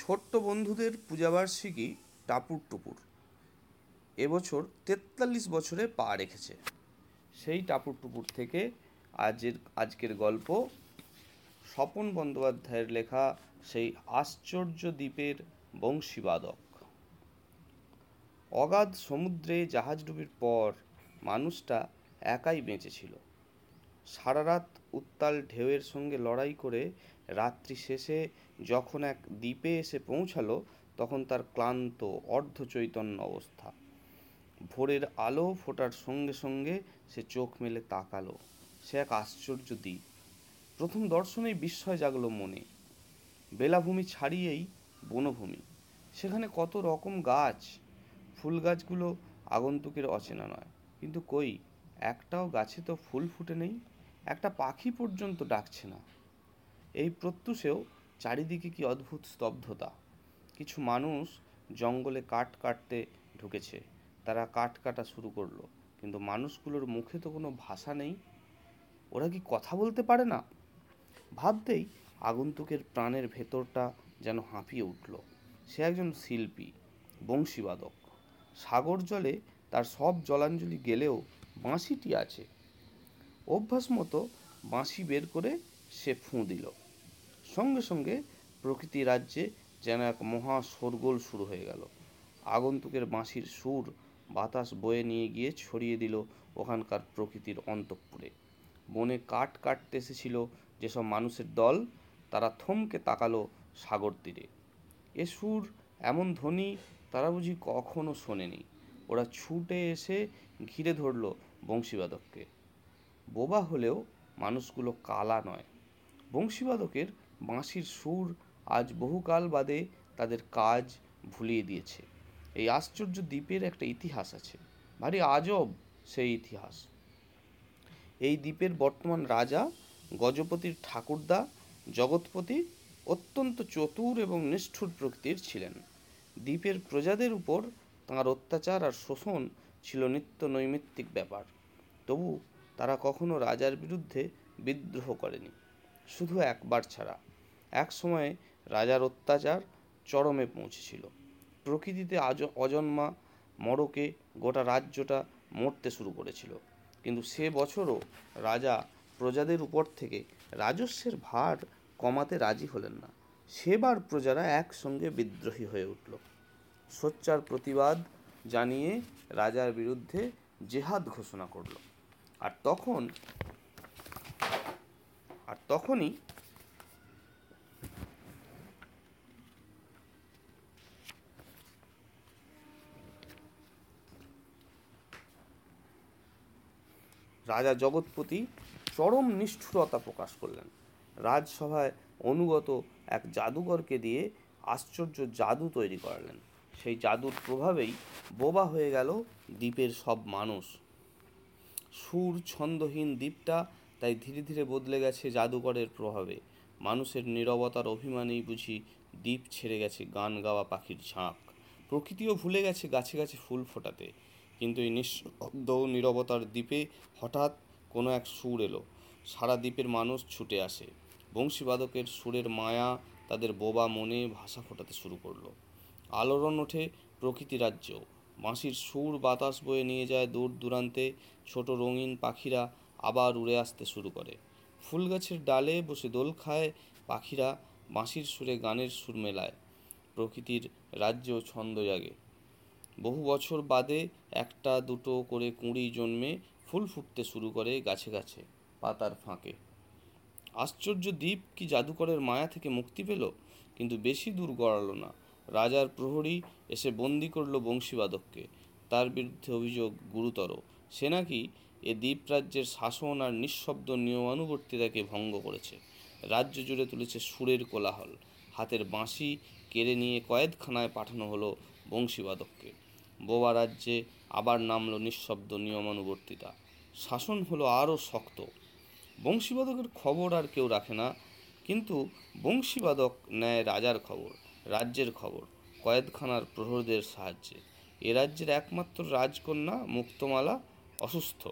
ছোট্ট বন্ধুদের পূজাবার্ষিকী টাপুর টুপুর এবছর তেতাল্লিশ বছরে পা রেখেছে। সেই টাপুর টুপুর থেকে আজের, আজকের গল্প স্বপন বন্দ্যোপাধ্যায়ের লেখা সেই আশ্চর্য দ্বীপের বংশীবাদক। অগাধ সমুদ্রে জাহাজডুবির পর মানুষটা একাই বেঁচেছিল সারা রাত উত্তাল ঢেউয়ের সঙ্গে লড়াই করে রাত্রি শেষে যখন এক দ্বীপে এসে পৌঁছালো, তখন তার ক্লান্ত অর্ধ চৈতন্য অবস্থা। ভোরের আলো ফোটার সঙ্গে সঙ্গে সে চোখ মেলে তাকালো। সে এক আশ্চর্য দ্বীপ। প্রথম দর্শনেই বিস্ময় জাগলো মনে। বেলাভূমি ছাড়িয়েই বনভূমি। সেখানে কত রকম গাছ। ফুল গাছগুলো আগন্তুকের অচেনা নয়। কিন্তু কই, একটাও গাছে তো ফুল ফুটে নেই। একটা পাখি পর্যন্ত ডাকছে না। এই প্রত্যুষেও চারিদিকে কি অদ্ভুত স্তব্ধতা। কিছু মানুষ জঙ্গলে কাঠ কাটতে ঢুকেছে। তারা কাঠ কাটা শুরু করল। কিন্তু মানুষগুলোর মুখে তো কোনো ভাষা নেই। ওরা কি কথা বলতে পারে না? ভাবতেই আগন্তুকের প্রাণের ভেতরটা যেন হাঁপিয়ে উঠল। সে একজন শিল্পী, বংশীবাদক। সাগর জলে তার সব জলাঞ্জলি গেলেও বাঁশিটি আছে। অভ্যাস মতো বাঁশি বের করে সে ফুঁ দিল। সঙ্গে সঙ্গে প্রকৃতি রাজ্যে যেন এক মহা শোরগোল শুরু হয়ে গেল। আগন্তুকের বাঁশির সুর বাতাস বয়ে নিয়ে গিয়ে ছড়িয়ে দিল ওখানকার প্রকৃতির অন্তঃপুরে। বনে কাঠ কাটতে এসেছিল যেসব মানুষের দল, তারা থমকে তাকালো সাগর তীরে। এ সুর এমন ধ্বনি তারা বুঝি কখনো শোনেনি। ওরা ছুটে এসে ঘিরে ধরল বংশীবাদককে। বোবা হলেও মানুষগুলো কালা নয়। বংশীবাদকের বাঁশির সুর আজ বহুকাল বাদে তাদের কাজ ভুলিয়ে দিয়েছে। এই আশ্চর্য দ্বীপের একটা ইতিহাস আছে। ভারী আজব সেই ইতিহাস। এই দ্বীপের বর্তমান রাজা, গজপতির ঠাকুরদা, জগৎপতি অত্যন্ত চতুর এবং নিষ্ঠুর প্রকৃতির ছিলেন। দ্বীপের প্রজাদের উপর তাঁর অত্যাচার আর শোষণ ছিল নিত্য নৈমিত্তিক ব্যাপার। তবু তারা কখনো রাজার বিরুদ্ধে বিদ্রোহ করেনি। শুধু একবার ছাড়া। এক সময়ে রাজার অত্যাচার চরমে পৌঁছেছিল। প্রকৃতিতে আজ অজন্মা মরকে গোটা রাজ্যটা মরতে শুরু করেছিল। কিন্তু সে বছরও রাজা প্রজাদের উপর থেকে রাজস্বের ভার কমাতে রাজি হলেন না। সেবার প্রজারা একসঙ্গে বিদ্রোহী হয়ে উঠল। সোচ্চার প্রতিবাদ জানিয়ে রাজার বিরুদ্ধে জেহাদ ঘোষণা করল। আর তখন আর তখনই রাজা জগৎপতি চরম নিষ্ঠুরতা প্রকাশ করলেন। রাজসভায় অনুগত এক জাদুকরকে দিয়ে আশ্চর্য জাদু তৈরি করালেন। সেই জাদুর প্রভাবেই বোবা হয়ে গেল দ্বীপের সব মানুষ। সুর ছন্দহীন দ্বীপটা তাই ধীরে ধীরে বদলে গেছে জাদুকরের প্রভাবে। মানুষের নীরবতার অভিমানেই বুঝি দ্বীপ ছেড়ে গেছে গান গাওয়া পাখির ঝাঁক। প্রকৃতিও ভুলে গেছে গাছে গাছে ফুল ফোটাতে। কিন্তু এই নিঃশব্দ নীরবতার দ্বীপে হঠাৎ কোনো এক সুর এলো। সারা দ্বীপের মানুষ ছুটে আসে। বংশীবাদকের সুরের মায়া তাদের বোবা মনে ভাষা ফোটাতে শুরু করল। আলোড়ন ওঠে প্রকৃতি রাজ্য বাঁশির সুর বাতাস বয়ে নিয়ে যায় দূর দূরান্তে। ছোট রঙিন পাখিরা আবার উড়ে আসতে শুরু করে। ফুল গাছের ডালে বসে দোল খায় পাখিরা বাঁশির সুরে গানের সুর মেলায়। প্রকৃতির রাজ্য ছন্দ জাগে। বহু বছর বাদে একটা দুটো করে কুঁড়ি জন্মে ফুল ফুটতে শুরু করে গাছে গাছে, পাতার ফাঁকে। আশ্চর্য দ্বীপ কি জাদুকরের মায়া থেকে মুক্তি পেল? কিন্তু বেশি দূর গড়ালো না। রাজার প্রহরী এসে বন্দি করল বংশীবাদককে। তার বিরুদ্ধে অভিযোগ গুরুতর। সে নাকি এ দ্বীপ রাজ্যের শাসন আর নিঃশব্দ নিয়মানুবর্তিতাকে ভঙ্গ করেছে। রাজ্য জুড়ে তুলেছে সুরের কোলাহল। হাতের বাঁশি কেড়ে নিয়ে কয়েদখানায় পাঠানো হলো বংশীবাদককে। বোবা রাজ্যে আবার নামলো নিঃশব্দ নিয়মানুবর্তিতা। শাসন হলো আরও শক্ত। বংশীবাদকের খবর আর কেউ রাখে না, কিন্তু বংশীবাদক নেয় রাজার খবর, রাজ্যের খবর, কয়েদখানার প্রহরদের সাহায্যে। এ রাজ্যের একমাত্র রাজকন্যা মুক্তমালা, অসুস্থ।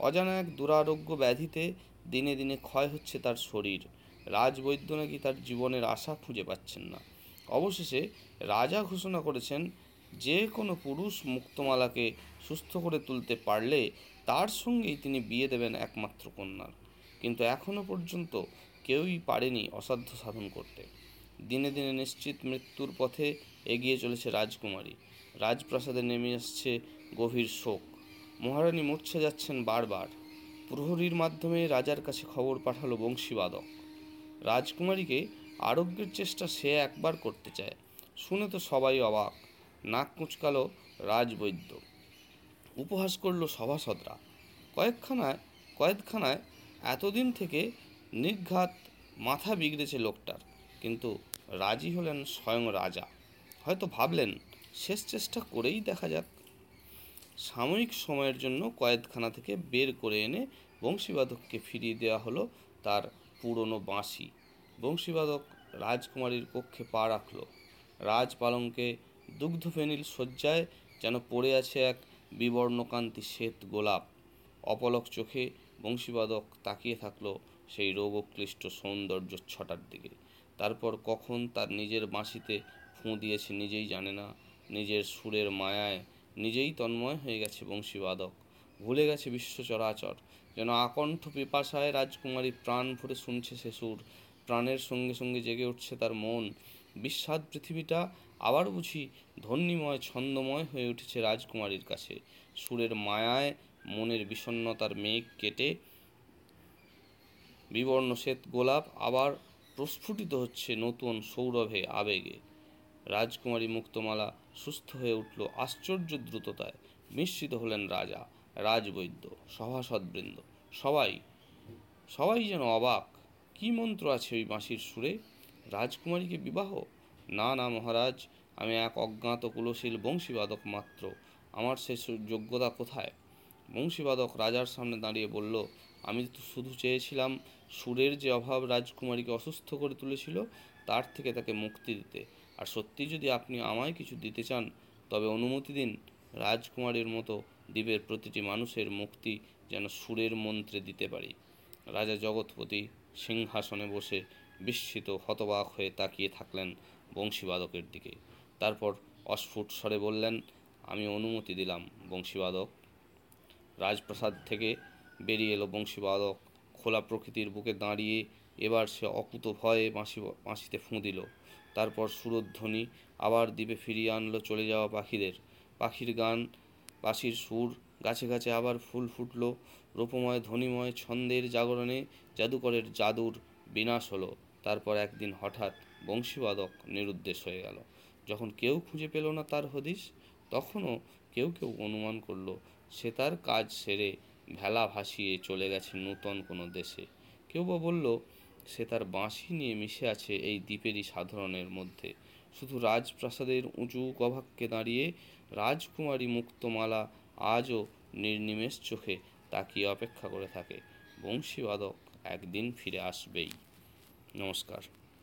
অজানা এক দুরারোগ্য ব্যাধিতে দিনে দিনে ক্ষয় হচ্ছে তার শরীর। রাজবৈদ্য নাকি তার জীবনের আশা খুঁজে পাচ্ছেন না। অবশেষে রাজা ঘোষণা করেছেন, যে কোনো পুরুষ মুক্তমালাকে সুস্থ করে তুলতে পারলে তার সঙ্গেই তিনি বিয়ে দেবেন একমাত্র কন্যার। কিন্তু এখনও পর্যন্ত কেউই পারেনি অসাধ্য সাধন করতে। দিনে দিনে নিশ্চিত মৃত্যুর পথে এগিয়ে চলেছে রাজকুমারী। রাজপ্রাসাদে নেমে আসছে গভীর শোক। মহারানী মূর্ছে যাচ্ছেন বারবার। প্রহরীর মাধ্যমে রাজার কাছে খবর পাঠালো বংশীবাদক। রাজকুমারীকে আরোগ্যের চেষ্টা সে একবার করতে চায়। শুনে তো সবাই অবাক। নাক কুঁচকালো রাজবৈদ্য। উপহাস করল সভাসদরা। কয়েকখানায় কয়েকখানায় এতদিন থেকে নির্ঘাত মাথা বিগড়েছে লোকটার। কিন্তু রাজি হলেন স্বয়ং রাজা। হয়তো ভাবলেন, শেষ চেষ্টা করেই দেখা যাক। সাময়িক সময়ের জন্য কয়েদখানা থেকে বের করে এনে বংশীবাদককে ফিরিয়ে দেওয়া হলো তার পুরনো বাঁশি। বংশীবাদক রাজকুমারীর কক্ষে পা রাখল। রাজপালঙ্কে দুগ্ধফেনিল শয্যায় যেন পড়ে আছে এক বিবর্ণকান্তি শ্বেত গোলাপ। অপলক চোখে বংশীবাদক তাকিয়ে থাকল সেই রোগক্লিষ্ট সৌন্দর্য ছটার দিকে। তারপর কখন তার নিজের বাঁশিতে ফুঁ দিয়েছে নিজেই জানে না। নিজের সুরের মায়ায় নিজেই তন্ময় হয়ে গেছে বংশীবাদক। ভুলে গেছে বিশ্ব চরাচর। যেন আকণ্ঠ পিপাসায় রাজকুমারী প্রাণ ভরে শুনছে সে সুর। প্রাণের সঙ্গে সঙ্গে জেগে উঠছে তার মন। বিস্বাদ পৃথিবীটা আবার বুঝি ধন্যময়, ছন্দময় হয়ে উঠেছে রাজকুমারীর কাছে। সুরের মায়ায় মনের বিষণ্নতার মেঘ কেটে বিবর্ণ শ্বেত গোলাপ আবার প্রস্ফুটিত হচ্ছে নতুন সৌরভে, আবেগে। রাজকুমারী মুক্তমালা সুস্থ হয়ে উঠল আশ্চর্য দ্রুততায়। মিশ্রিত হলেন রাজা, রাজবৈদ্য, সভাসদবৃন্দ। সবাই সবাই যেন অবাক। কি মন্ত্র আছে ওই বাঁশির সুরে? রাজকুমারীকে বিবাহ? না না মহারাজ, আমি এক অজ্ঞাত কুলশীল বংশীবাদক মাত্র। আমার সে যোগ্যতা কোথায়? বংশীবাদক রাজার সামনে দাঁড়িয়ে বলল, আমি তো শুধু চেয়েছিলাম সুরের যে অভাব রাজকুমারীকে অসুস্থ করে তুলেছিল, তার থেকে তাকে মুক্তি দিতে। আর সত্যি যদি আপনি আমায় কিছু দিতে চান, তবে অনুমতি দিন, রাজকুমারীর মতো দ্বীপের প্রতিটি মানুষের মুক্তি যেন সুরের মন্ত্রে দিতে পারি। রাজা জগৎপতি সিংহাসনে বসে বিস্মিত, হতবাক হয়ে তাকিয়ে থাকলেন বংশীবাদকের দিকে। তারপর অস্ফুট স্বরে বললেন, আমি অনুমতি দিলাম, বংশীবাদক। রাজপ্রাসাদ থেকে বেরিয়ে এলো বংশীবাদক। খোলা প্রকৃতির বুকে দাঁড়িয়ে এবার সে অকুত ভয়ে বাঁশি বাঁশিতে ফুঁ দিল। তারপর সুরধ্বনি আবার দ্বীপে ফিরিয়ে আনলো চলে যাওয়া পাখিদের। পাখির গান, বাঁশির সুর, গাছে গাছে আবার ফুল ফুটলো। রূপময়, ধ্বনিময় ছন্দের জাগরণে জাদুকরের জাদুর বিনাশ হলো। তারপর একদিন হঠাৎ বংশীবাদক নিরুদ্দেশ হয়ে গেল। যখন কেউ খুঁজে পেল না তার হদিশ, তখনও কেউ কেউ অনুমান করল, সে তার কাজ সেরে ভেলা ভাসিয়ে চলে গেছে নূতন কোনো দেশে। কেউ বা বলল, সে তার বাঁশি নিয়ে মিশে আছে এই দ্বীপেরই সাধারণের মধ্যে। শুধু রাজপ্রাসাদের উঁচু গভাক্যে দাঁড়িয়ে রাজকুমারী মুক্তমালা আজও নির্নিমেষ চোখে তাকিয়ে অপেক্ষা করে থাকে। বংশীবাদক একদিন ফিরে আসবেই। নমস্কার।